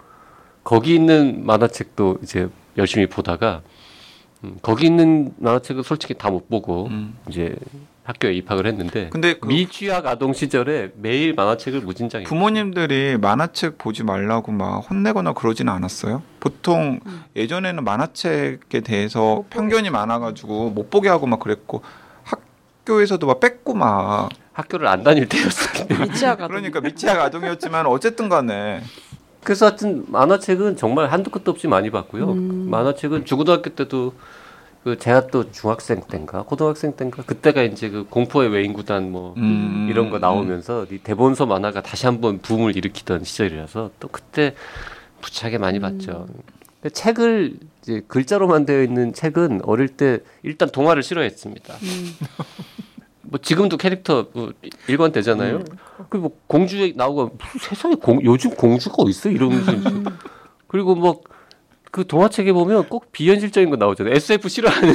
거기 있는 만화책도 이제 열심히 보다가 음, 거기 있는 만화책은 솔직히 다 못 보고 음. 이제 학교에 입학을 했는데 근데 그 미취학 아동 시절에 매일 만화책을 무진장에 부모님들이 만화책 보지 말라고 막 혼내거나 그러지는 않았어요. 보통 예전에는 만화책에 대해서 편견이 많아가지고 못 보게 하고 막 그랬고 학교에서도 막 뺏고 막 학교를 안 다닐 미치아가 그러니까 미취학 아동이었지만 어쨌든 간에 그래서 하여튼 만화책은 정말 한두 끝도 없이 많이 봤고요. 음. 만화책은 중고등학교 때도 그 제가 또 중학생 때인가 고등학생 때인가 그때가 이제 그 공포의 외인 구단 뭐 음, 이런 거 나오면서 이 대본서 만화가 다시 한번 붐을 일으키던 시절이라서 또 그때 무지하게 많이 봤죠. 근데 책을 이제 글자로만 되어 있는 책은 어릴 때 일단 동화를 싫어했습니다. 음. 뭐 지금도 캐릭터 뭐 일관 되잖아요. 그리고 뭐 공주에 나오고 무슨 세상에 공, 요즘 공주가 어딨어 이러면서 그리고 뭐 그 동화책에 보면 꼭 비현실적인 거 나오잖아요. SF 싫어하는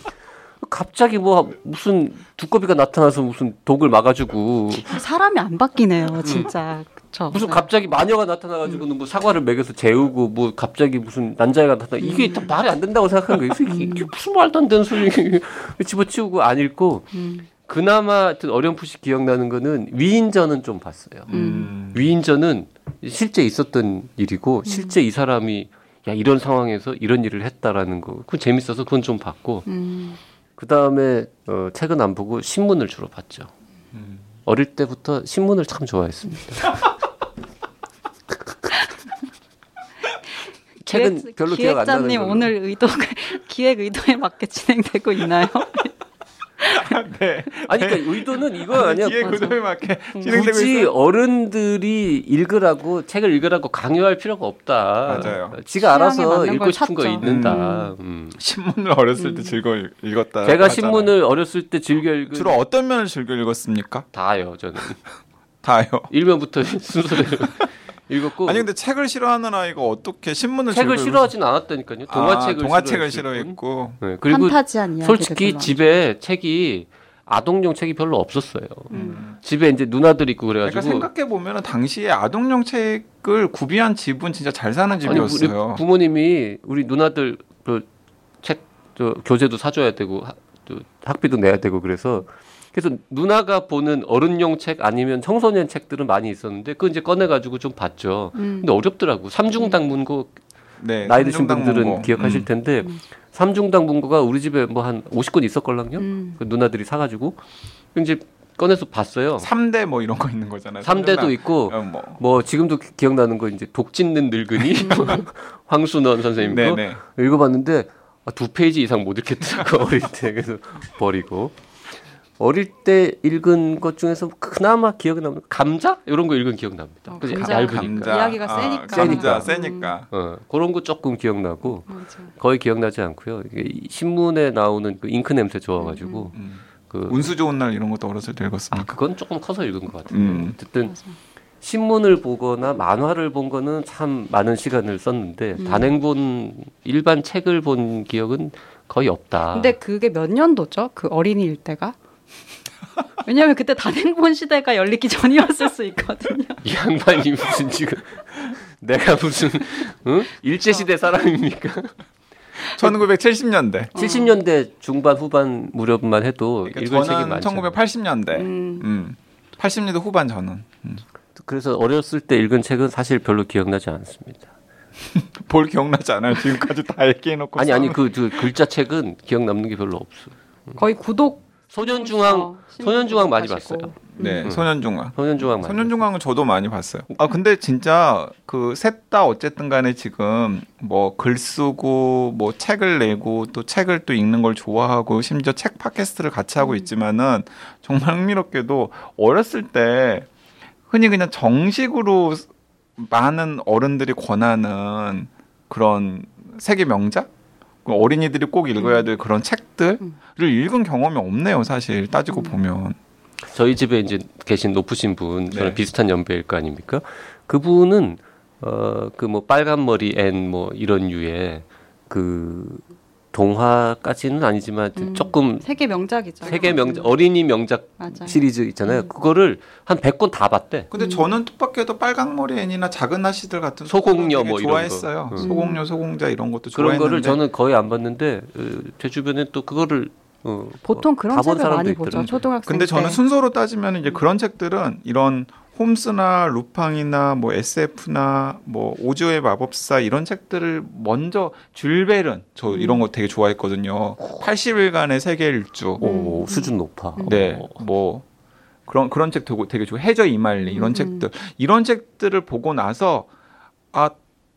갑자기 뭐 무슨 두꺼비가 나타나서 무슨 독을 막아주고 사람이 안 바뀌네요, 진짜. 그쵸. 무슨 네. 갑자기 마녀가 나타나가지고는 뭐 사과를 먹여서 재우고 뭐 갑자기 무슨 난자애가 나타나 이게 다 말이 안 된다고 생각하는 거예요. 이게, 이게 무슨 말도 안 되는 소리 집어치우고 안 읽고 음. 그나마 하여튼 어렴풋이 기억나는 거는 위인전은 좀 봤어요. 음. 위인전은 실제 있었던 일이고 실제 이 사람이 야 이런 상황에서 이런 일을 했다라는 거 그건 재밌어서 그건 좀 봤고 음. 그 다음에 어, 책은 안 보고 신문을 주로 봤죠. 음. 어릴 때부터 신문을 참 좋아했습니다. 책은 기획- 별로 기억 안 나는 기획자님. 오늘 의도 기획 의도에 맞게 진행되고 있나요? 네. 아니 그러니까 의도는 이거 아니야. 맞아. 구도에 맞게 진행되고 굳이 있어요. 어른들이 읽으라고 책을 읽으라고 강요할 필요가 없다. 맞아요. 지가 알아서 읽고 걸 싶은 거 찾죠. 읽는다. 음. 신문을 어렸을 때 즐거 읽- 읽었다. 제가 하잖아요. 신문을 어렸을 때 즐겨 읽은 주로 어떤 면을 즐겨 읽었습니까? 다요 저는 다요. 1면부터 순서대로 읽었고 아니 근데 책을 싫어하는 아이가 어떻게 신문을 책을 싫어하진 않았다니까요. 읽- 동화책을 아, 동화책을. 싫어했고 네, 그리고 솔직히 집에 책이 아동용 책이 별로 없었어요. 음. 집에 이제 누나들 있고 그러니까 그래가지고 생각해 보면 당시에 아동용 책을 구비한 집은 진짜 잘 사는 아니, 집이었어요. 부모님이 우리 누나들 그책저 교재도 사줘야 되고 하- 또 학비도 내야 되고 그래서 그래서 누나가 보는 어른용 책 아니면 청소년 책들은 많이 있었는데 그거 이제 꺼내가지고 좀 봤죠. 음. 근데 어렵더라고. 삼중당 문고 네, 나이 드신 분들은 문고. 기억하실 음. 텐데 음. 삼중당 문고가 우리 집에 뭐한 50권 있었걸랑요. 음. 그 누나들이 사가지고 이제 꺼내서 봤어요. 3대 뭐 이런 거 있는 거잖아요. 3대도 삼중당. 있고 어, 뭐. 뭐 지금도 기- 기억나는 거 이제 독 찢는 늙은이 황순원 선생님 거 네네. 읽어봤는데 아, 두 페이지 이상 못 읽겠더라고 어릴 때 그래서 버리고 어릴 때 읽은 것 중에서 그나마 기억에 남는 거, 감자 이런 거 읽은 기억 납니다. 어, 그지 감자. 얇으니까. 감자. 이야기가 아, 세니까. 감자 세니까. 세니까. 어, 그런 거 조금 기억나고 맞아. 거의 기억나지 않고요. 신문에 나오는 그 잉크 냄새 좋아가지고 음. 그 운수 좋은 날 이런 것도 어렸을 때 아, 읽었습니다. 그건 조금 커서 읽은 것 같아요. 음. 어쨌든 맞아. 신문을 보거나 만화를 본 거는 참 많은 시간을 썼는데 음. 단행본 일반 책을 본 기억은 거의 없다. 근데 그게 몇 년도죠? 그 어린이일 때가? 왜냐면 그때 단행본 시대가 열리기 전이었을 수 있거든요. 이 양반이 무슨 지금 내가 무슨 응? 일제 시대 사람입니까? 1970년대. 70년대 중반 후반 무렵만 해도 그러니까 읽을 책이 저는 많죠. 1980년대. 음. 음. 80년대 후반 저는. 음. 그래서 어렸을 때 읽은 책은 사실 별로 기억나지 않습니다. 볼 기억나지 않아요. 지금까지 다 얘기해놓고. 아니 아니 그, 그 글자 책은 기억 남는 게 별로 없어. 거의 구독 소년중앙 어, 소년중앙 많이 하시고. 봤어요. 네, 음. 소년중앙. 소년중앙 많이. 소년중앙은 저도 많이 봤어요. 아 근데 진짜 그 셋 다 어쨌든 간에 지금 뭐 글 쓰고 뭐 책을 내고 또 책을 또 읽는 걸 좋아하고 심지어 책 팟캐스트를 같이 하고 있지만은 정말 흥미롭게도 어렸을 때 흔히 그냥 정식으로 많은 어른들이 권하는 그런 세계 명작 그 어린이들이 꼭 읽어야 될 그런 책들을 음. 읽은 경험이 없네요, 사실 따지고 음. 보면. 저희 집에 이제 계신 높으신 분, 저는 네. 비슷한 연배일 거 아닙니까? 그분은 어그 뭐 빨간 머리 앤 뭐 이런 유의 그 동화까지는 아니지만 음. 조금 세계 명작이죠. 세계 명작 어린이 명작 맞아요. 시리즈 있잖아요. 음. 그거를 한 100권 다 봤대. 근데 음. 저는 뜻밖에도 빨강머리 애니나 작은 아씨들 같은 소공녀 뭐 이런 좋아했어요. 거. 음. 소공녀, 소공자 이런 것도 그런 좋아했는데 거를 저는 거의 안 봤는데 어, 제 주변에 또 그거를 어, 보통 그런 책을 많이 있더라고요. 보죠. 초등학생 근데 저는 때. 순서로 따지면 이제 그런 책들은 이런 홈스나 루팡이나 뭐 SF나 뭐 오즈의 마법사 이런 책들을 먼저 줄베른 저 이런 거 되게 좋아했거든요. 80일간의 세계 일주. 오, 수준 높아. 네, 어. 뭐 그런 그런 책 되게 되게 좋아. 해저 이말리 이런 음. 책들 이런 책들을 보고 나서 아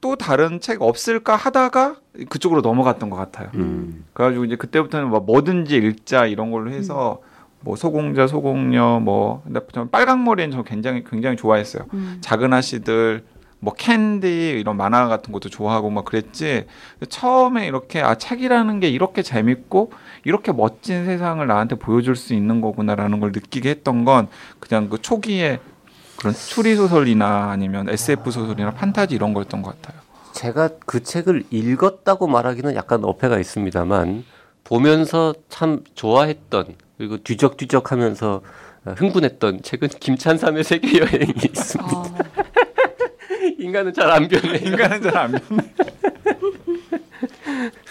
또 다른 책 없을까 하다가 그쪽으로 넘어갔던 것 같아요. 음. 그래가지고 이제 그때부터는 뭐 뭐든지 읽자 이런 걸로 해서 뭐 소공자, 소공녀 뭐 근데 저는 빨강 머리는 저 굉장히 굉장히 좋아했어요. 음. 작은 아씨들 뭐 캔디 이런 만화 같은 것도 좋아하고 막 그랬지. 처음에 이렇게 아 책이라는 게 이렇게 재밌고 이렇게 멋진 세상을 나한테 보여줄 수 있는 거구나라는 걸 느끼게 했던 건 그냥 그 초기에 그런 추리 소설이나 아니면 SF 소설이나 판타지 이런 거였던 것 같아요. 제가 그 책을 읽었다고 말하기는 약간 어폐가 있습니다만 보면서 참 좋아했던 그리고 뒤적뒤적하면서 어, 흥분했던 책은 김찬삼의 세계 여행이 있습니다. 어, 인간은 잘 안 변해. 인간은 잘 안 변해.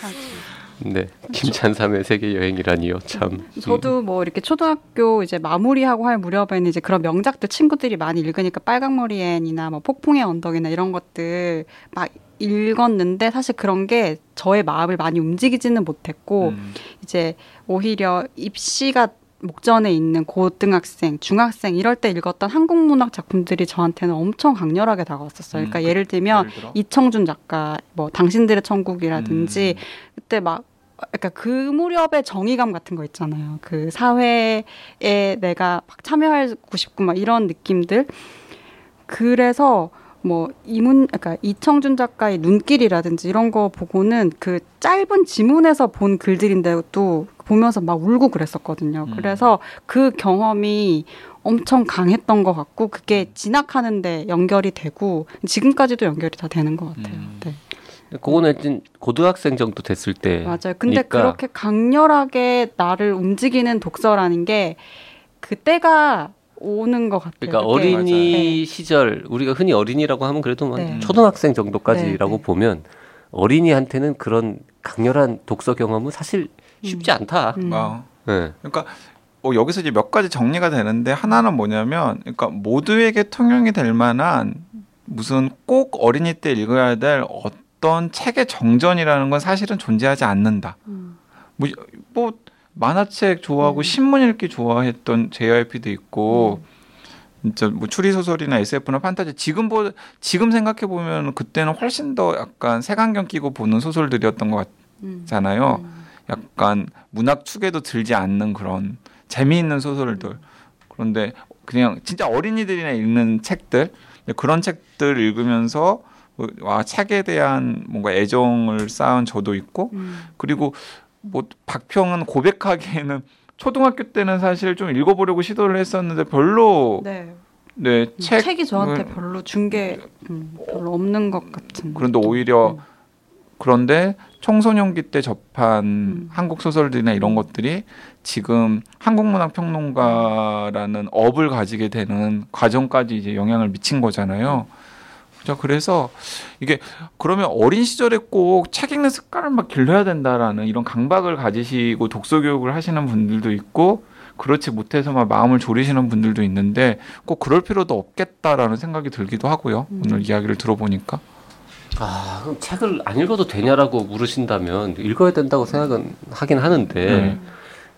맞아요. 네, 김찬삼의 세계 여행이라니요. 참. 저도 뭐 이렇게 초등학교 이제 마무리하고 할 무렵에는 이제 그런 명작들 친구들이 많이 읽으니까 빨강머리 앤이나 뭐 폭풍의 언덕이나 이런 것들 막 읽었는데 사실 그런 게 저의 마음을 많이 움직이지는 못했고 음. 이제 오히려 입시가 목전에 있는 고등학생, 중학생 이럴 때 읽었던 한국 문학 작품들이 저한테는 엄청 강렬하게 다가왔었어요. 그러니까 음, 예를 들면 예를? 이청준 작가 뭐 당신들의 천국이라든지 음. 그때 막 그러니까 그 무렵의 정의감 같은 거 있잖아요. 그 사회에 내가 막 참여하고 싶고 막 이런 느낌들. 그래서 뭐 이문 그러니까 이청준 작가의 눈길이라든지 이런 거 보고는 그 짧은 지문에서 본 글들인데도 보면서 막 울고 그랬었거든요. 음. 그래서 그 경험이 엄청 강했던 것 같고 그게 진학하는데 연결이 되고 지금까지도 연결이 다 되는 것 같아요. 음. 네. 그거는 진- 고등학생 정도 됐을 때. 맞아요. 근데 그러니까 그렇게 강렬하게 나를 움직이는 독서라는 게 그때가 오는 것 같아요. 그러니까 그게. 어린이 네. 시절 우리가 흔히 어린이라고 하면 그래도 한 네. 초등학생 정도까지라고 네, 네. 보면 어린이한테는 그런 강렬한 독서 경험은 사실 쉽지 않다. 음. 어. 네. 그러니까 뭐 여기서 이제 몇 가지 정리가 되는데 하나는 뭐냐면 그러니까 모두에게 통용이 될 만한 무슨 꼭 어린이 때 읽어야 될 어떤 책의 정전이라는 건 사실은 존재하지 않는다. 음. 뭐, 뭐 만화책 좋아하고 음. 신문 읽기 좋아했던 JYP도 있고 진짜 뭐 추리 소설이나 SF나 판타지 지금 보 지금 생각해 보면 그때는 훨씬 더 약간 색안경 끼고 보는 소설들이었던 것 음. 같잖아요. 음. 약간 문학 축에도 들지 않는 그런 재미있는 소설들. 그런데 그냥 진짜 어린이들이나 읽는 책들 그런 책들 읽으면서 와 책에 대한 뭔가 애정을 쌓은 저도 있고 음. 그리고 뭐 박평은 고백하기에는 초등학교 때는 사실 좀 읽어보려고 시도를 했었는데 별로 네. 네, 음, 책 책이 저한테 을- 별로 준게 음, 별로 없는 것 같은. 그런데. 오히려 음. 그런데 청소년기 때 접한 음. 한국 소설들이나 이런 것들이 지금 한국 문학 평론가라는 업을 가지게 되는 과정까지 이제 영향을 미친 거잖아요. 자 그래서 이게 그러면 어린 시절에 꼭 책 읽는 습관을 막 길러야 된다라는 이런 강박을 가지시고 독서 교육을 하시는 분들도 있고 그렇지 못해서 막 마음을 졸이시는 분들도 있는데 꼭 그럴 필요도 없겠다라는 생각이 들기도 하고요. 음. 오늘 이야기를 들어보니까. 아, 그럼 책을 안 읽어도 되냐라고 물으신다면 읽어야 된다고 생각은 하긴 하는데 네.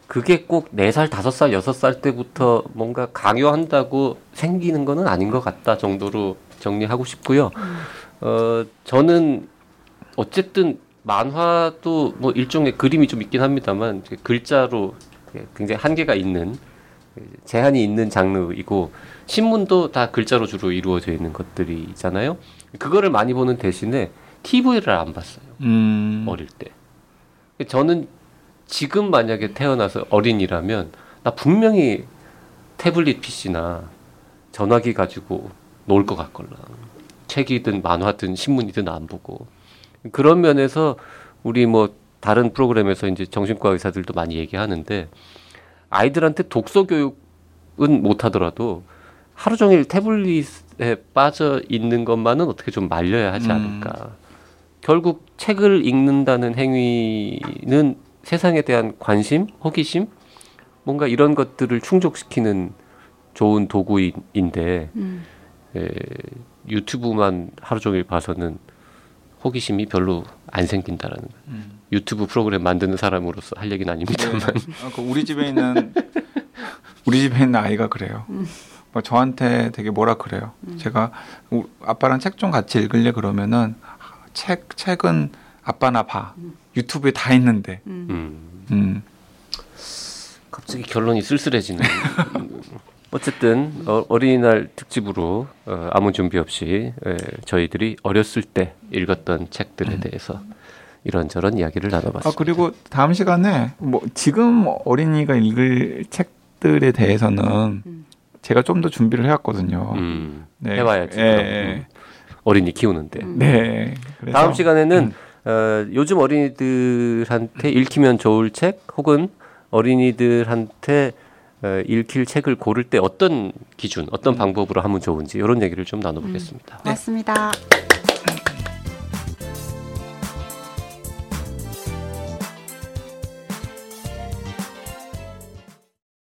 그게 꼭 네 살, 다섯 살, 여섯 살 때부터 뭔가 강요한다고 생기는 거는 아닌 것 같다 정도로 정리하고 싶고요. 어, 저는 어쨌든 만화도 뭐 일종의 그림이 좀 있긴 합니다만 글자로 굉장히 한계가 있는 제한이 있는 장르이고 신문도 다 글자로 주로 이루어져 있는 것들이 있잖아요. 그거를 많이 보는 대신에 TV를 안 봤어요. 음. 어릴 때. 저는 지금 만약에 태어나서 어린이라면 나 분명히 태블릿 PC나 전화기 가지고 놀것 같걸라. 책이든 만화든 신문이든 안 보고 그런 면에서 우리 뭐 다른 프로그램에서 이제 정신과 의사들도 많이 얘기하는데 아이들한테 독서 교육은 못 하더라도 하루 종일 태블릿에 빠져 있는 것만은 어떻게 좀 말려야 하지 않을까. 음. 결국 책을 읽는다는 행위는 세상에 대한 관심, 호기심, 뭔가 이런 것들을 충족시키는 좋은 도구인데 음. 에, 유튜브만 하루 종일 봐서는 호기심이 별로 안 생긴다라는 음. 유튜브 프로그램 만드는 사람으로서 할 얘기는 아닙니다만 네. 아, 그 우리 집에 있는 우리 집에 있는 아이가 그래요. 음. 뭐 저한테 되게 뭐라 그래요. 음. 제가 아빠랑 책 좀 같이 읽을래 그러면은 책 책은 아빠나 봐. 음. 유튜브에 다 있는데. 음. 음. 갑자기 결론이 쓸쓸해지는. 어쨌든 어, 린이날 특집으로 어, 아무 준비 없이 에, 저희들이 어렸을 때 읽었던 책들에 음. 대해서 이런저런 이야기를 나눠봤습니다. 아 그리고 다음 시간에 뭐 지금 어린이가 읽을 책들에 대해서는 음. 제가 좀 더 준비를 해왔거든요. 음, 네. 해봐야지. 예, 예. 어린이 키우는데. 네. 다음 시간에는 음. 어, 요즘 어린이들한테 읽히면 좋을 책 혹은 어린이들한테 어, 읽힐 책을 고를 때 어떤 기준, 어떤 음. 방법으로 하면 좋은지 이런 얘기를 좀 나눠보겠습니다. 음. 고맙습니다. 네.